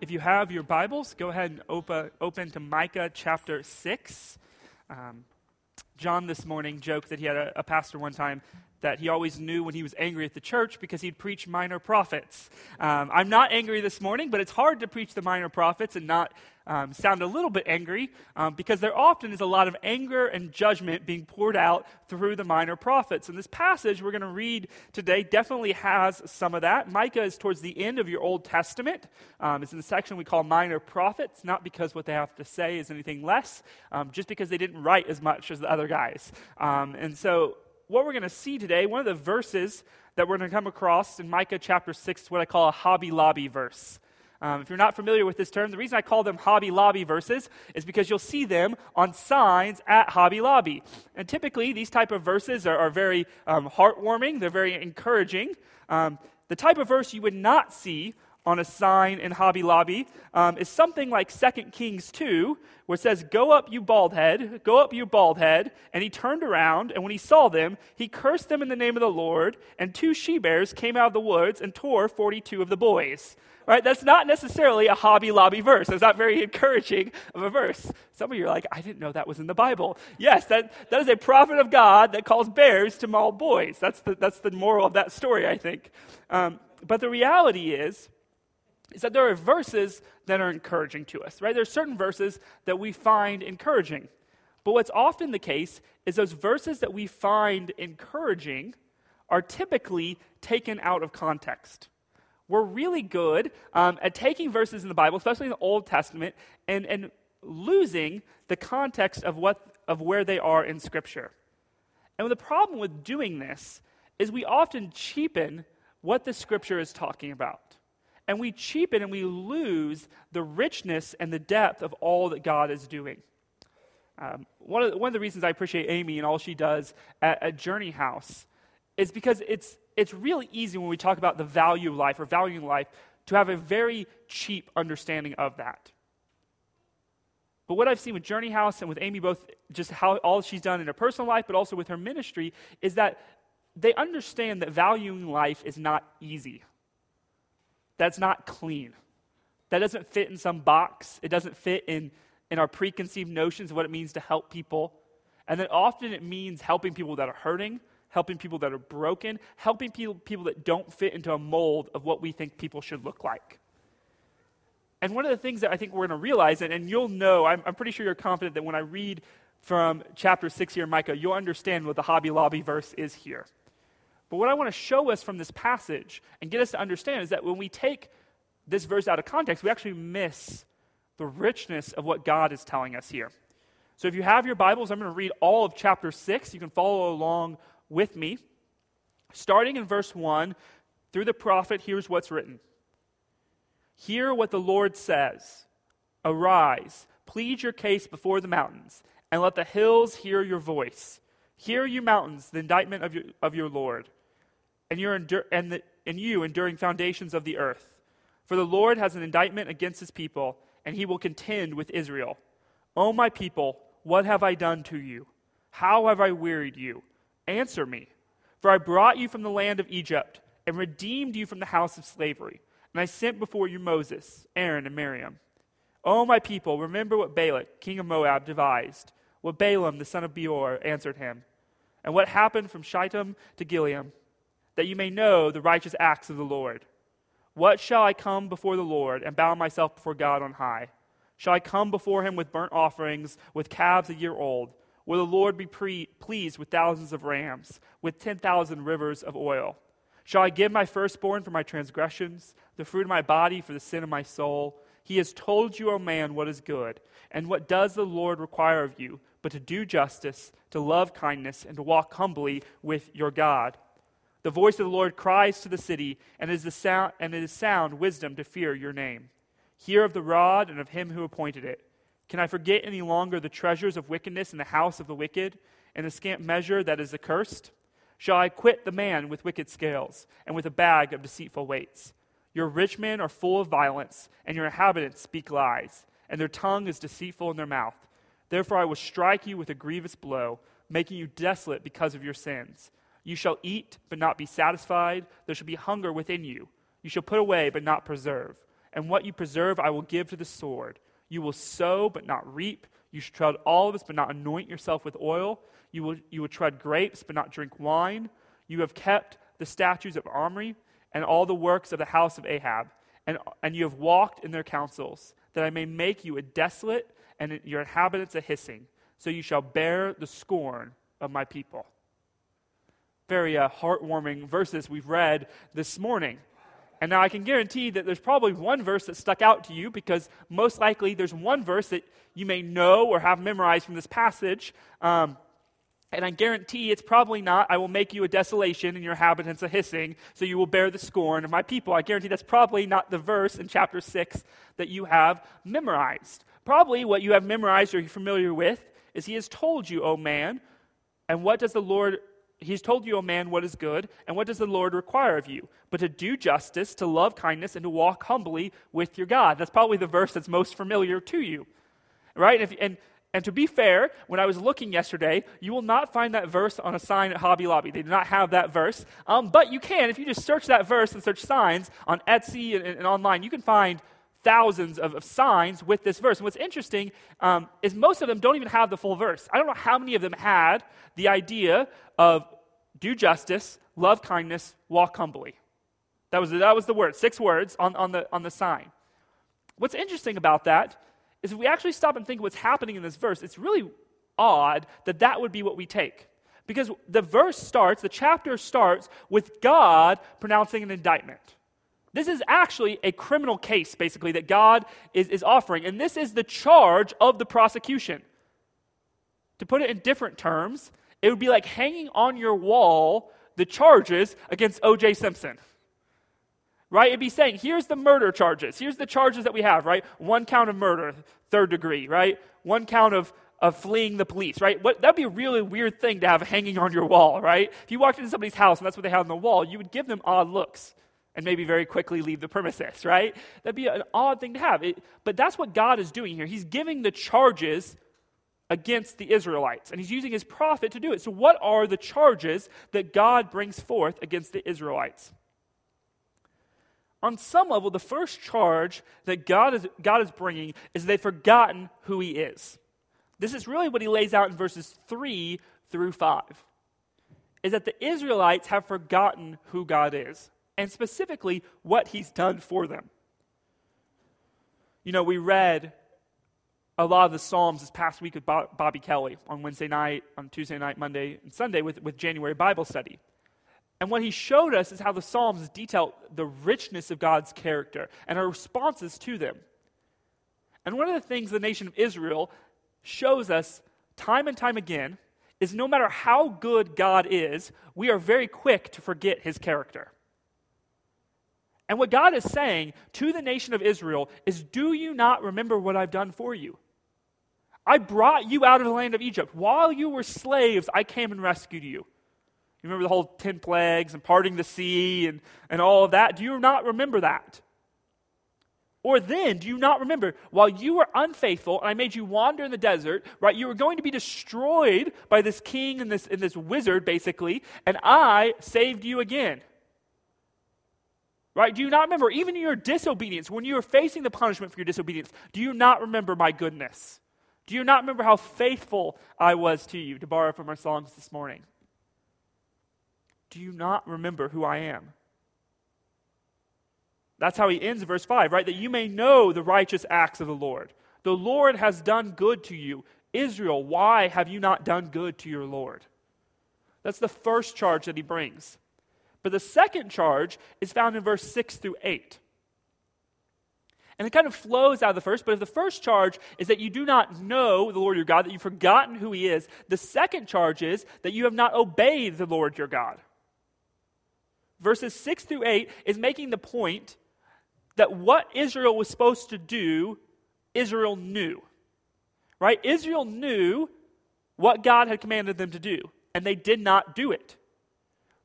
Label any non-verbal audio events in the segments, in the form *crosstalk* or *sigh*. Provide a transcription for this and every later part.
If you have your Bibles, go ahead and open, open to Micah chapter 6. Um, John this morning joked that he had a, a pastor one time that he always knew when he was angry at the church because he'd preach minor prophets. Um, I'm not angry this morning, but it's hard to preach the minor prophets and not um, sound a little bit angry um, because there often is a lot of anger and judgment being poured out through the minor prophets. And this passage we're going to read today definitely has some of that. Micah is towards the end of your Old Testament. Um, it's in the section we call minor prophets, not because what they have to say is anything less, um, just because they didn't write as much as the other guys. Um, and so what we're going to see today, one of the verses that we're going to come across in Micah chapter 6 is what I call a Hobby Lobby verse. Um, if you're not familiar with this term, the reason I call them Hobby Lobby verses is because you'll see them on signs at Hobby Lobby. And typically, these type of verses are, are very um, heartwarming, they're very encouraging. Um, the type of verse you would not see on a sign in Hobby Lobby um, is something like 2 Kings 2, where it says, Go up, you bald head, go up, you bald head. And he turned around, and when he saw them, he cursed them in the name of the Lord, and two she bears came out of the woods and tore 42 of the boys. Right? That's not necessarily a Hobby Lobby verse. It's not very encouraging of a verse. Some of you are like, I didn't know that was in the Bible. Yes, that, that is a prophet of God that calls bears to maul boys. That's the, that's the moral of that story, I think. Um, but the reality is, is that there are verses that are encouraging to us, right? There are certain verses that we find encouraging. But what's often the case is those verses that we find encouraging are typically taken out of context. We're really good um, at taking verses in the Bible, especially in the Old Testament, and, and losing the context of, what, of where they are in Scripture. And the problem with doing this is we often cheapen what the Scripture is talking about and we cheapen and we lose the richness and the depth of all that God is doing. Um, one, of the, one of the reasons I appreciate Amy and all she does at, at Journey House is because it's, it's really easy when we talk about the value of life or valuing life to have a very cheap understanding of that. But what I've seen with Journey House and with Amy, both just how all she's done in her personal life, but also with her ministry, is that they understand that valuing life is not easy that's not clean. That doesn't fit in some box. It doesn't fit in, in our preconceived notions of what it means to help people. And then often it means helping people that are hurting, helping people that are broken, helping people, people that don't fit into a mold of what we think people should look like. And one of the things that I think we're going to realize, and, and you'll know, I'm, I'm pretty sure you're confident that when I read from chapter 6 here Micah, you'll understand what the Hobby Lobby verse is here. But what I want to show us from this passage and get us to understand is that when we take this verse out of context, we actually miss the richness of what God is telling us here. So if you have your Bibles, I'm going to read all of chapter 6. You can follow along with me. Starting in verse 1, through the prophet, here's what's written Hear what the Lord says Arise, plead your case before the mountains, and let the hills hear your voice. Hear, you mountains, the indictment of your, of your Lord and, endur- and, the, and you enduring foundations of the earth. For the Lord has an indictment against his people, and he will contend with Israel. O my people, what have I done to you? How have I wearied you? Answer me. For I brought you from the land of Egypt, and redeemed you from the house of slavery. And I sent before you Moses, Aaron, and Miriam. O my people, remember what Balak, king of Moab, devised, what Balaam, the son of Beor, answered him, and what happened from Shittim to Gilead that you may know the righteous acts of the Lord. What shall I come before the Lord and bow myself before God on high? Shall I come before him with burnt offerings, with calves a year old? Will the Lord be pre- pleased with thousands of rams, with 10,000 rivers of oil? Shall I give my firstborn for my transgressions, the fruit of my body for the sin of my soul? He has told you, O man, what is good. And what does the Lord require of you but to do justice, to love kindness, and to walk humbly with your God? The voice of the Lord cries to the city, and it is, the sound, and it is sound wisdom to fear your name. Hear of the rod and of him who appointed it. Can I forget any longer the treasures of wickedness in the house of the wicked, and the scant measure that is accursed? Shall I quit the man with wicked scales, and with a bag of deceitful weights? Your rich men are full of violence, and your inhabitants speak lies, and their tongue is deceitful in their mouth. Therefore I will strike you with a grievous blow, making you desolate because of your sins. You shall eat, but not be satisfied. There shall be hunger within you. You shall put away, but not preserve. and what you preserve I will give to the sword. You will sow, but not reap. You shall tread olives, but not anoint yourself with oil. You will, you will tread grapes, but not drink wine. You have kept the statues of Omri and all the works of the house of Ahab, and, and you have walked in their counsels, that I may make you a desolate and your inhabitants a hissing. So you shall bear the scorn of my people. Very uh, heartwarming verses we've read this morning. And now I can guarantee that there's probably one verse that stuck out to you because most likely there's one verse that you may know or have memorized from this passage. Um, and I guarantee it's probably not, I will make you a desolation and your inhabitants a hissing, so you will bear the scorn of my people. I guarantee that's probably not the verse in chapter 6 that you have memorized. Probably what you have memorized or you're familiar with is He has told you, O man, and what does the Lord He's told you, O man, what is good, and what does the Lord require of you? But to do justice, to love kindness, and to walk humbly with your God. That's probably the verse that's most familiar to you. Right? And, if, and, and to be fair, when I was looking yesterday, you will not find that verse on a sign at Hobby Lobby. They do not have that verse. Um, but you can, if you just search that verse and search signs on Etsy and, and online, you can find thousands of, of, signs with this verse. And what's interesting um, is most of them don't even have the full verse. I don't know how many of them had the idea of do justice, love kindness, walk humbly. That was, that was the word, six words on, on, the, on the sign. What's interesting about that is if we actually stop and think what's happening in this verse, it's really odd that that would be what we take. Because the verse starts, the chapter starts with God pronouncing an indictment. This is actually a criminal case, basically, that God is, is offering. And this is the charge of the prosecution. To put it in different terms, it would be like hanging on your wall the charges against O.J. Simpson. Right? It'd be saying, here's the murder charges. Here's the charges that we have, right? One count of murder, third degree, right? One count of, of fleeing the police, right? What, that'd be a really weird thing to have hanging on your wall, right? If you walked into somebody's house and that's what they had on the wall, you would give them odd looks and maybe very quickly leave the premises, right? That'd be an odd thing to have. It, but that's what God is doing here. He's giving the charges against the Israelites, and he's using his prophet to do it. So, what are the charges that God brings forth against the Israelites? On some level, the first charge that God is, God is bringing is they've forgotten who he is. This is really what he lays out in verses 3 through 5. Is that the Israelites have forgotten who God is and specifically what he's done for them. You know, we read a lot of the Psalms this past week with Bobby Kelly on Wednesday night, on Tuesday night, Monday, and Sunday with, with January Bible study. And what he showed us is how the Psalms detail the richness of God's character and our responses to them. And one of the things the nation of Israel shows us time and time again is no matter how good God is, we are very quick to forget his character. And what God is saying to the nation of Israel is Do you not remember what I've done for you? I brought you out of the land of Egypt. While you were slaves, I came and rescued you. You remember the whole 10 plagues and parting the sea and, and all of that? Do you not remember that? Or then, do you not remember, while you were unfaithful and I made you wander in the desert, right, you were going to be destroyed by this king and this, and this wizard, basically, and I saved you again. Right? Do you not remember, even in your disobedience, when you were facing the punishment for your disobedience, do you not remember my goodness? Do you not remember how faithful I was to you, to borrow from our songs this morning? Do you not remember who I am? That's how he ends verse 5, right? That you may know the righteous acts of the Lord. The Lord has done good to you. Israel, why have you not done good to your Lord? That's the first charge that he brings. But the second charge is found in verse 6 through 8. And it kind of flows out of the first, but if the first charge is that you do not know the Lord your God, that you've forgotten who he is, the second charge is that you have not obeyed the Lord your God. Verses 6 through 8 is making the point that what Israel was supposed to do, Israel knew. Right? Israel knew what God had commanded them to do, and they did not do it.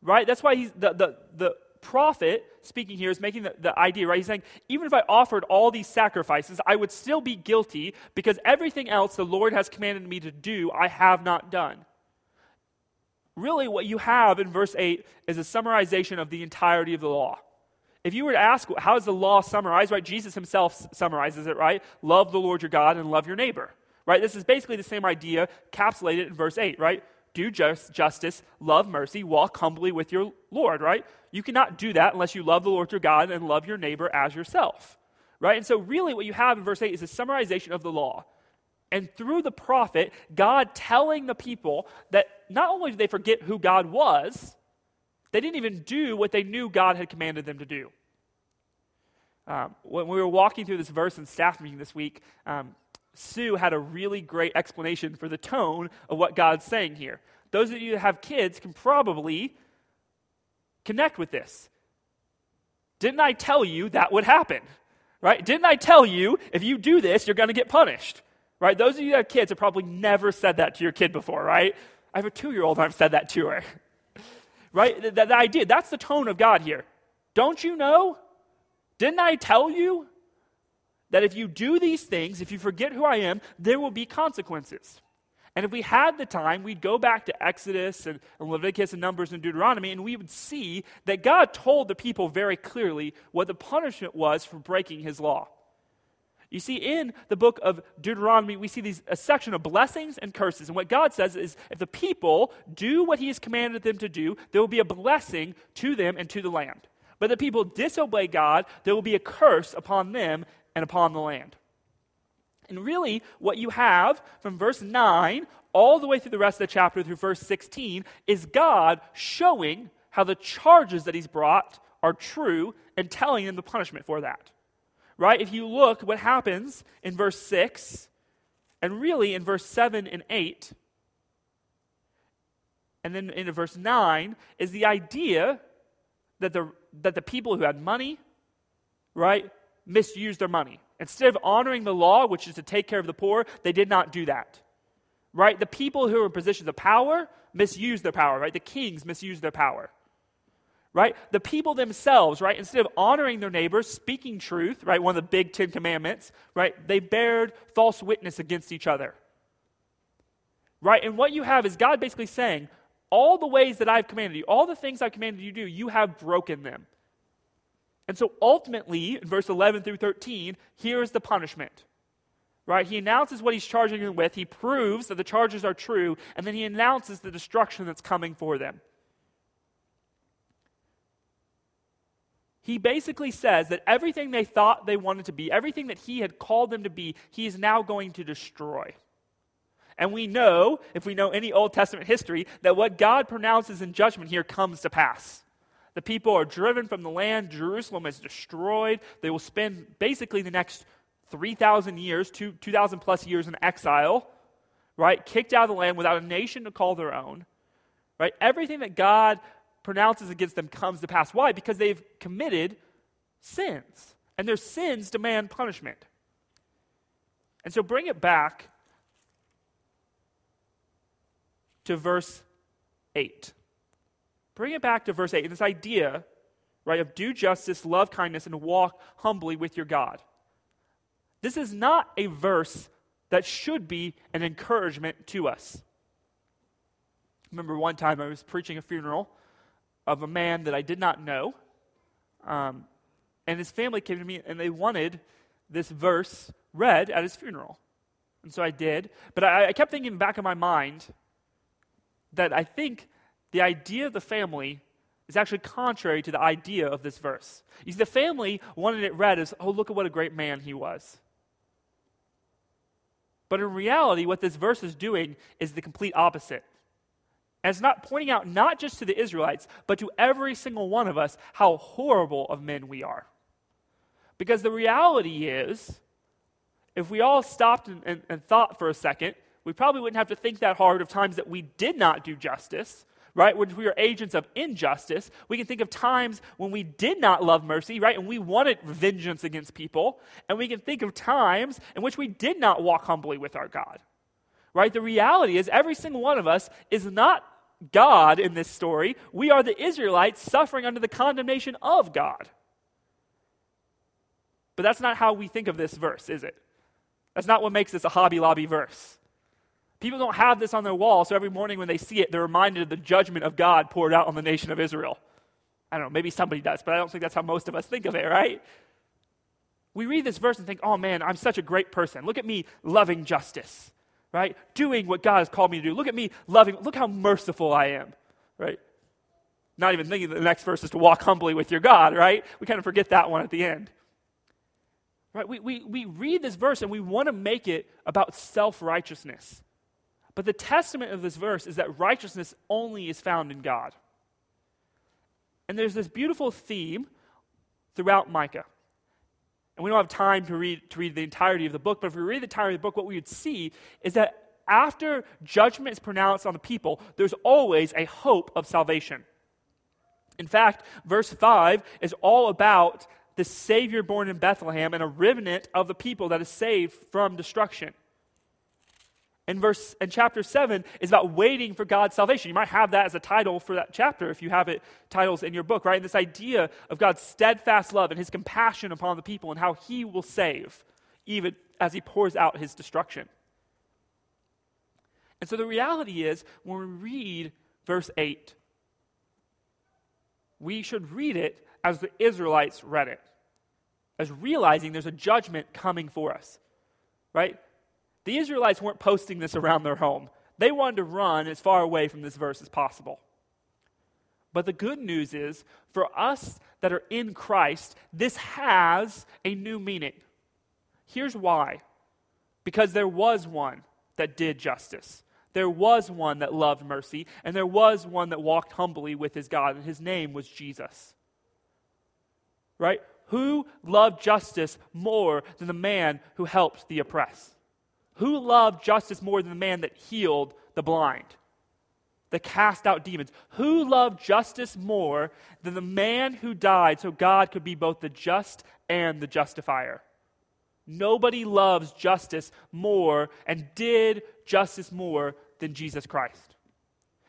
Right? That's why he's, the, the, the prophet speaking here is making the, the idea, right? He's saying, even if I offered all these sacrifices, I would still be guilty because everything else the Lord has commanded me to do, I have not done. Really, what you have in verse 8 is a summarization of the entirety of the law. If you were to ask, how is the law summarized, right? Jesus himself summarizes it, right? Love the Lord your God and love your neighbor, right? This is basically the same idea capsulated in verse 8, right? Do just, justice, love mercy, walk humbly with your Lord, right? You cannot do that unless you love the Lord your God and love your neighbor as yourself, right? And so, really, what you have in verse 8 is a summarization of the law. And through the prophet, God telling the people that not only did they forget who God was, they didn't even do what they knew God had commanded them to do. Um, when we were walking through this verse in staff meeting this week, um, Sue had a really great explanation for the tone of what God's saying here. Those of you that have kids can probably connect with this. Didn't I tell you that would happen? Right? Didn't I tell you if you do this, you're going to get punished? Right? Those of you that have kids have probably never said that to your kid before, right? I have a two year old and I've said that to her. *laughs* right? The, the idea, that's the tone of God here. Don't you know? Didn't I tell you that if you do these things, if you forget who I am, there will be consequences? And if we had the time, we'd go back to Exodus and, and, Leviticus and Numbers and Deuteronomy, and we would see that God told the people very clearly what the punishment was for breaking his law. You see, in the book of Deuteronomy, we see these, a section of blessings and curses. And what God says is if the people do what He has commanded them to do, there will be a blessing to them and to the land. But if the people disobey God, there will be a curse upon them and upon the land. And really, what you have from verse 9 all the way through the rest of the chapter through verse 16 is God showing how the charges that He's brought are true and telling them the punishment for that right? If you look, what happens in verse 6 and really in verse 7 and 8, and then in verse 9, is the idea that the, that the people who had money, right, misused their money. Instead of honoring the law, which is to take care of the poor, they did not do that. Right? The people who were in positions of power misused their power, right? The kings misused their power right? The people themselves, right? Instead of honoring their neighbors, speaking truth, right? One of the big Ten Commandments, right? They bared false witness against each other. Right? And what you have is God basically saying, all the ways that I've commanded you, all the things I've commanded you to do, you have broken them. And so ultimately, in verse 11 through 13, here is the punishment. Right? He announces what he's charging them with, he proves that the charges are true, and then he announces the destruction that's coming for them. he basically says that everything they thought they wanted to be, everything that he had called them to be, he is now going to destroy. And we know, if we know any Old Testament history, that what God pronounces in judgment here comes to pass. The people are driven from the land, Jerusalem is destroyed. They will spend basically the next 3,000 years, 2,000 plus years in exile, right? Kicked out of the land without a nation to call their own, right? Everything that God pronounces against them comes to pass. Why? Because they've committed sins, and their sins demand punishment. And so bring it back to verse 8. Bring it back to verse 8. This idea, right, of do justice, love kindness, and walk humbly with your God. This is not a verse that should be an encouragement to us. remember one time I was preaching a funeral of a man that I did not know. Um, and his family came to me and they wanted this verse read at his funeral. And so I did. But I, I kept thinking back in my mind that I think the idea of the family is actually contrary to the idea of this verse. You see, the family wanted it read as, oh, look at what a great man he was. But in reality, what this verse is doing is the complete opposite. And it's not pointing out not just to the Israelites, but to every single one of us how horrible of men we are. Because the reality is, if we all stopped and, and, and, thought for a second, we probably wouldn't have to think that hard of times that we did not do justice, right? When we are agents of injustice. We can think of times when we did not love mercy, right? And we wanted vengeance against people. And we can think of times in which we did not walk humbly with our God, right? The reality is, every single one of us is not God in this story. We are the Israelites suffering under the condemnation of God. But that's not how we think of this verse, is it? That's not what makes this a Hobby Lobby verse. People don't have this on their wall, so every morning when they see it, they're reminded of the judgment of God poured out on the nation of Israel. I don't know, maybe somebody does, but I don't think that's how most of us think of it, right? We read this verse and think, oh man, I'm such a great person. Look at me loving justice, right? Doing what God has called me to do. Look at me loving, look how merciful I am, right? Not even thinking that the next verse is to walk humbly with your God, right? We kind of forget that one at the end. Right? We, we, we read this verse and we want to make it about self righteousness. But the testament of this verse is that righteousness only is found in God. And there's this beautiful theme throughout Micah. And we don't have time to read, to read the entirety of the book, but if we read the entirety of the book, what we would see is that after judgment is pronounced on the people, there's always a hope of salvation. In fact, verse 5 is all about the Savior born in Bethlehem and a remnant of the people that is saved from destruction. And verse and chapter 7 is about waiting for God's salvation. You might have that as a title for that chapter if you have it titles in your book, right? And this idea of God's steadfast love and his compassion upon the people and how he will save even as he pours out his destruction. And so the reality is when we read verse 8, we should read it as the Israelites read it, as realizing there's a judgment coming for us, right? The Israelites weren't posting this around their home. They wanted to run as far away from this verse as possible. But the good news is, for us that are in Christ, this has a new meaning. Here's why because there was one that did justice, there was one that loved mercy, and there was one that walked humbly with his God, and his name was Jesus. Right? Who loved justice more than the man who helped the oppressed? Who loved justice more than the man that healed the blind, that cast out demons? Who loved justice more than the man who died so God could be both the just and the justifier? Nobody loves justice more and did justice more than Jesus Christ.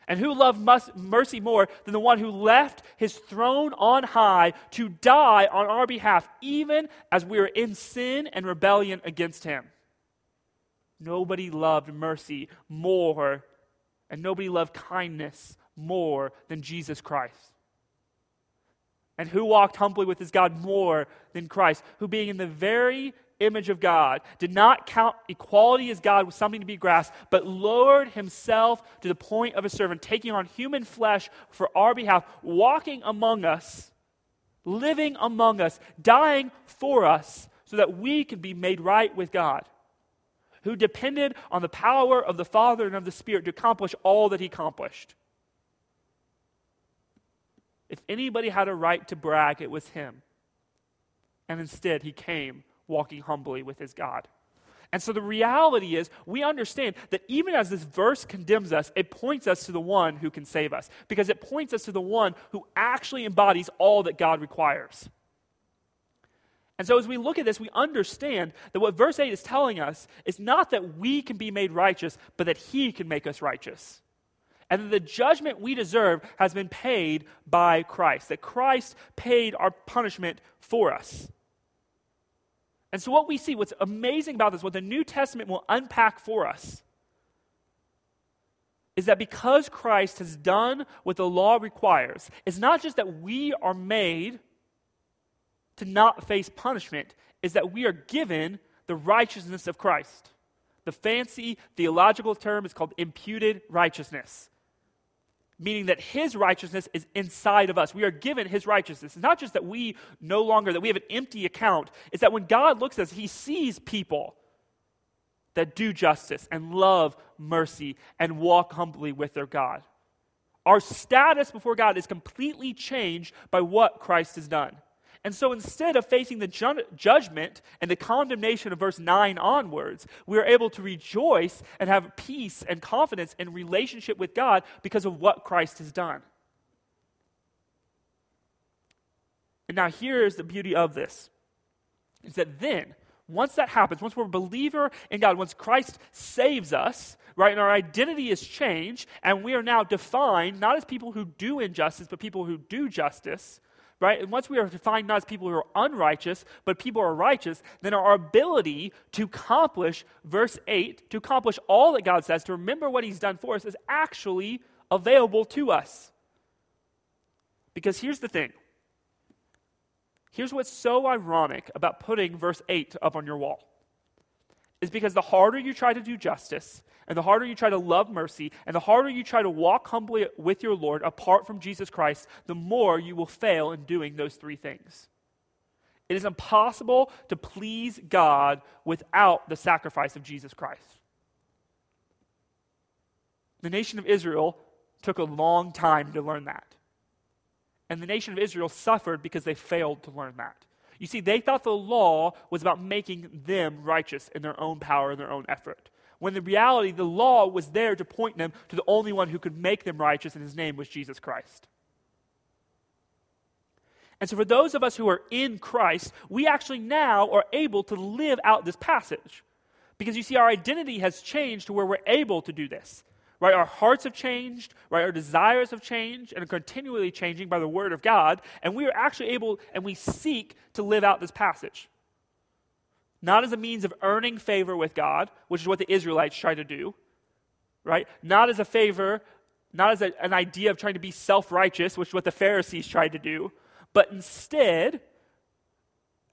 And who loved mercy more than the one who left his throne on high to die on our behalf, even as we were in sin and rebellion against him? Nobody loved mercy more, and nobody loved kindness more than Jesus Christ. And who walked humbly with his God more than Christ, who, being in the very image of God, did not count equality as God was something to be grasped, but lowered himself to the point of a servant, taking on human flesh for our behalf, walking among us, living among us, dying for us, so that we could be made right with God who depended on the power of the Father and of the Spirit to accomplish all that he accomplished. If anybody had a right to brag, it was him. And instead, he came walking humbly with his God. And so the reality is, we understand that even as this verse condemns us, it points us to the one who can save us, because it points us to the one who actually embodies all that God requires. And so, as we look at this, we understand that what verse 8 is telling us is not that we can be made righteous, but that He can make us righteous. And that the judgment we deserve has been paid by Christ, that Christ paid our punishment for us. And so, what we see, what's amazing about this, what the New Testament will unpack for us, is that because Christ has done what the law requires, it's not just that we are made to not face punishment is that we are given the righteousness of Christ. The fancy theological term is called imputed righteousness, meaning that his righteousness is inside of us. We are given his righteousness. It's not just that we no longer, that we have an empty account, it's that when God looks at us, he sees people that do justice and love mercy and walk humbly with their God. Our status before God is completely changed by what Christ has done. And so instead of facing the ju- judgment and the condemnation of verse 9 onwards, we are able to rejoice and have peace and confidence in relationship with God because of what Christ has done. And now here's the beauty of this is that then, once that happens, once we're a believer in God, once Christ saves us, right, and our identity is changed, and we are now defined not as people who do injustice, but people who do justice, right? And once we are defined not as people who are unrighteous, but people who are righteous, then our ability to accomplish verse 8, to accomplish all that God says, to remember what He's done for us, is actually available to us. Because here's the thing. Here's what's so ironic about putting verse 8 up on your wall. Is because the harder you try to do justice, and the harder you try to love mercy, and the harder you try to walk humbly with your Lord apart from Jesus Christ, the more you will fail in doing those three things. It is impossible to please God without the sacrifice of Jesus Christ. The nation of Israel took a long time to learn that. And the nation of Israel suffered because they failed to learn that. You see, they thought the law was about making them righteous in their own power and their own effort. When in reality, the law was there to point them to the only one who could make them righteous, and his name was Jesus Christ. And so, for those of us who are in Christ, we actually now are able to live out this passage. Because you see, our identity has changed to where we're able to do this. Right? Our hearts have changed, right? Our desires have changed and are continually changing by the word of God, and we are actually able and we seek to live out this passage. Not as a means of earning favor with God, which is what the Israelites try to do, right? Not as a favor, not as a, an idea of trying to be self righteous, which is what the Pharisees tried to do, but instead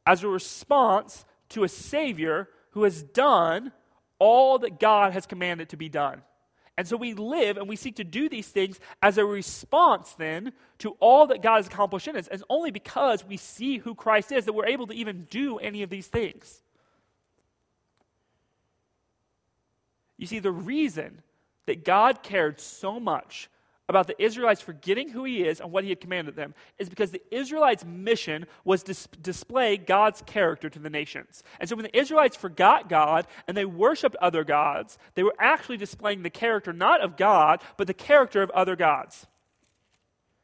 as a response to a Savior who has done all that God has commanded to be done. And so we live and we seek to do these things as a response then to all that God has accomplished in us. And it's only because we see who Christ is that we're able to even do any of these things. You see, the reason that God cared so much about the Israelites forgetting who he is and what he had commanded them is because the Israelites' mission was to display God's character to the nations. And so when the Israelites forgot God and they worshiped other gods, they were actually displaying the character not of God, but the character of other gods.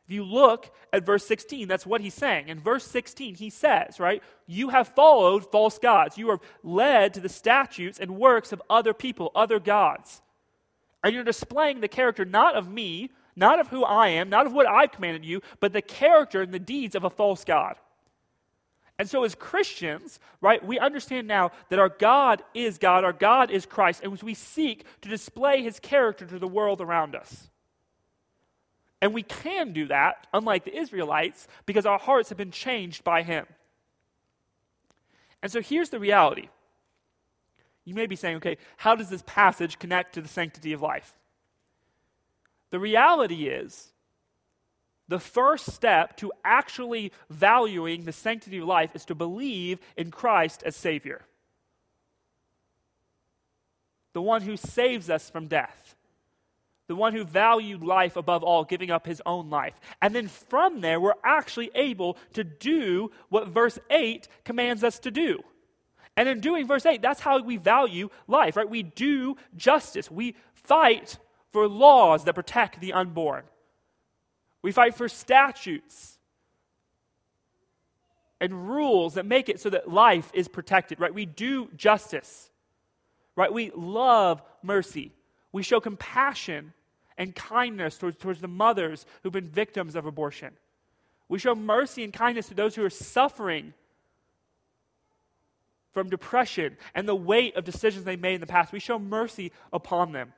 If you look at verse 16, that's what he's saying. In verse 16, he says, right, you have followed false gods. You are led to the statutes and works of other people, other gods. And you're displaying the character not of me, not of who I am, not of what I've commanded you, but the character and the deeds of a false God. And so, as Christians, right, we understand now that our God is God, our God is Christ, and we seek to display his character to the world around us. And we can do that, unlike the Israelites, because our hearts have been changed by him. And so, here's the reality. You may be saying, okay, how does this passage connect to the sanctity of life? The reality is, the first step to actually valuing the sanctity of life is to believe in Christ as Savior. The one who saves us from death. The one who valued life above all, giving up his own life. And then from there, we're actually able to do what verse 8 commands us to do. And in doing verse 8, that's how we value life, right? We do justice. We fight for laws that protect the unborn. We fight for statutes and rules that make it so that life is protected, right? We do justice, right? We love mercy. We show compassion and kindness towards, towards the mothers who've been victims of abortion. We show mercy and kindness to those who are suffering from depression and the weight of decisions they made in the past. We show mercy upon them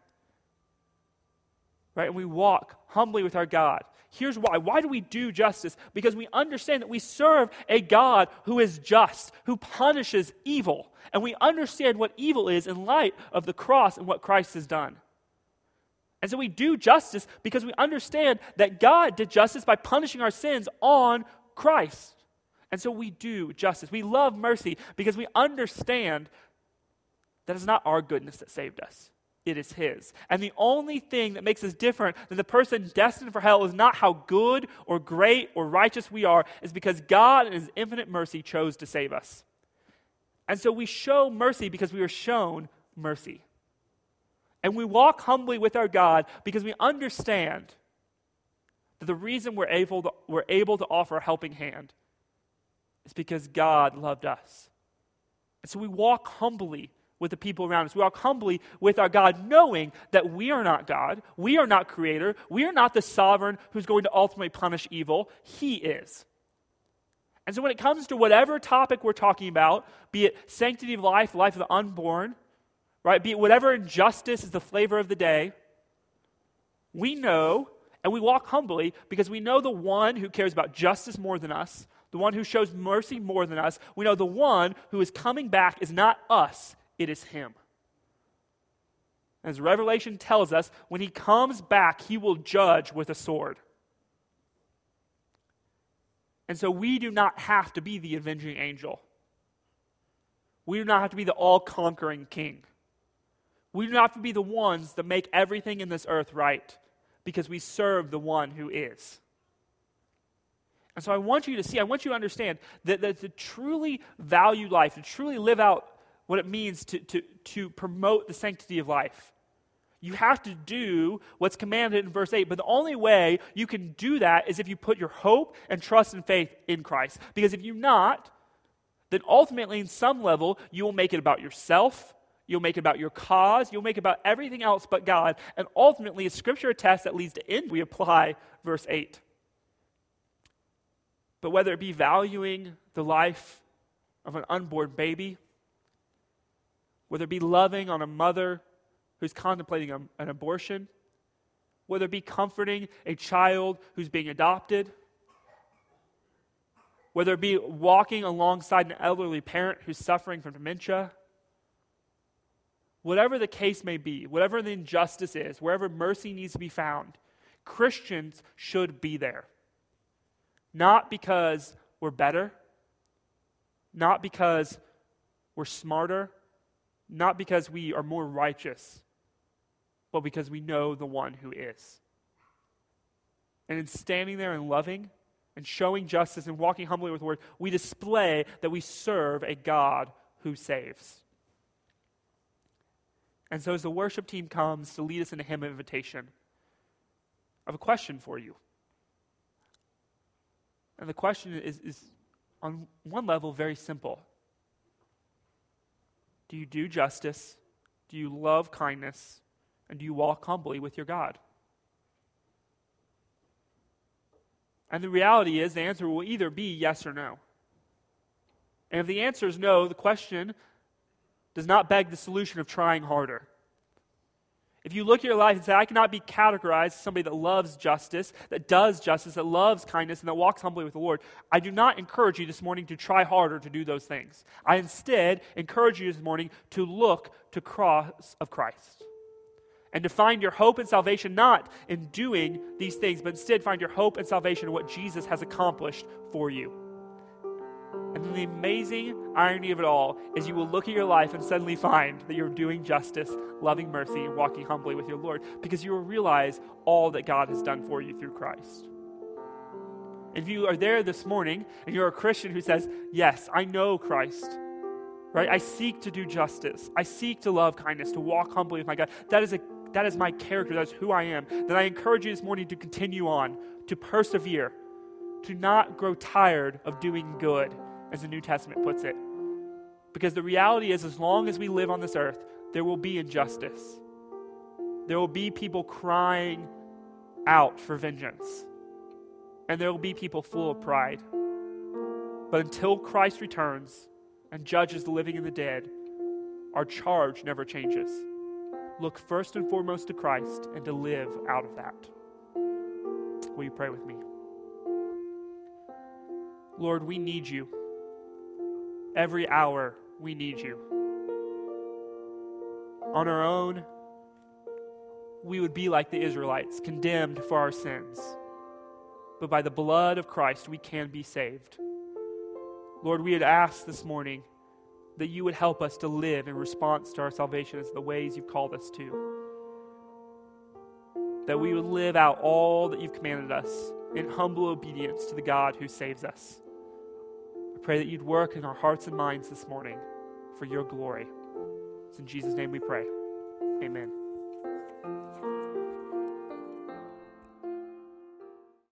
right? And we walk humbly with our God. Here's why. Why do we do justice? Because we understand that we serve a God who is just, who punishes evil. And we understand what evil is in light of the cross and what Christ has done. And so we do justice because we understand that God did justice by punishing our sins on Christ. And so we do justice. We love mercy because we understand that it's not our goodness that saved us it is His. And the only thing that makes us different than the person destined for hell is not how good or great or righteous we are, is because God in His infinite mercy chose to save us. And so we show mercy because we are shown mercy. And we walk humbly with our God because we understand that the reason we're able to, we're able to offer a helping hand is because God loved us. And so we walk humbly with the people around us. We walk humbly with our God, knowing that we are not God, we are not creator, we are not the sovereign who's going to ultimately punish evil. He is. And so when it comes to whatever topic we're talking about, be it sanctity of life, life of the unborn, right, be it whatever injustice is the flavor of the day, we know And we walk humbly because we know the one who cares about justice more than us, the one who shows mercy more than us. We know the one who is coming back is not us, it is him. As Revelation tells us, when he comes back, he will judge with a sword. And so we do not have to be the avenging angel. We do not have to be the all conquering king. We do not have to be the ones that make everything in this earth right because we serve the one who is. And so I want you to see, I want you to understand that, that to truly value life, to truly live out what it means to, to, to promote the sanctity of life, you have to do what's commanded in verse 8. But the only way you can do that is if you put your hope and trust and faith in Christ. Because if you not, then ultimately, in some level, you will make it about yourself You'll make about your cause. You'll make about everything else but God. And ultimately, a scripture test that leads to end, we apply verse 8. But whether it be valuing the life of an unborn baby, whether it be loving on a mother who's contemplating a, an abortion, whether it be comforting a child who's being adopted, whether it be walking alongside an elderly parent who's suffering from dementia, Whatever the case may be, whatever the injustice is, wherever mercy needs to be found, Christians should be there. Not because we're better, not because we're smarter, not because we are more righteous, but because we know the one who is. And in standing there and loving and showing justice and walking humbly with the word, we display that we serve a God who saves. And so, as the worship team comes to lead us in a hymn of invitation, I have a question for you. And the question is, is on one level, very simple Do you do justice? Do you love kindness? And do you walk humbly with your God? And the reality is, the answer will either be yes or no. And if the answer is no, the question does not beg the solution of trying harder. If you look at your life and say, I cannot be categorized as somebody that loves justice, that does justice, that loves kindness, and that walks humbly with the Lord, I do not encourage you this morning to try harder to do those things. I instead encourage you this morning to look to cross of Christ. And to find your hope and salvation not in doing these things, but instead find your hope and salvation in what Jesus has accomplished for you. And then the amazing irony of it all is you will look at your life and suddenly find that you're doing justice, loving mercy, and walking humbly with your Lord because you will realize all that God has done for you through Christ. If you are there this morning and you're a Christian who says, Yes, I know Christ, right? I seek to do justice, I seek to love kindness, to walk humbly with my God. That is, a, that is my character, that is who I am. Then I encourage you this morning to continue on, to persevere, to not grow tired of doing good as the New Testament puts it. Because the reality is, as long as we live on this earth, there will be injustice. There will be people crying out for vengeance. And there will be people full of pride. But until Christ returns and judges the living and the dead, our charge never changes. Look first and foremost to Christ and to live out of that. Will you pray with me? Lord, we need you. Every hour, we need you. On our own, we would be like the Israelites, condemned for our sins. But by the blood of Christ, we can be saved. Lord, we had asked this morning that you would help us to live in response to our salvation as the ways you've called us to. That we would live out all that you've commanded us in humble obedience to the God who saves us pray that you'd work in our hearts and minds this morning for your glory. It's in Jesus' name we pray. Amen.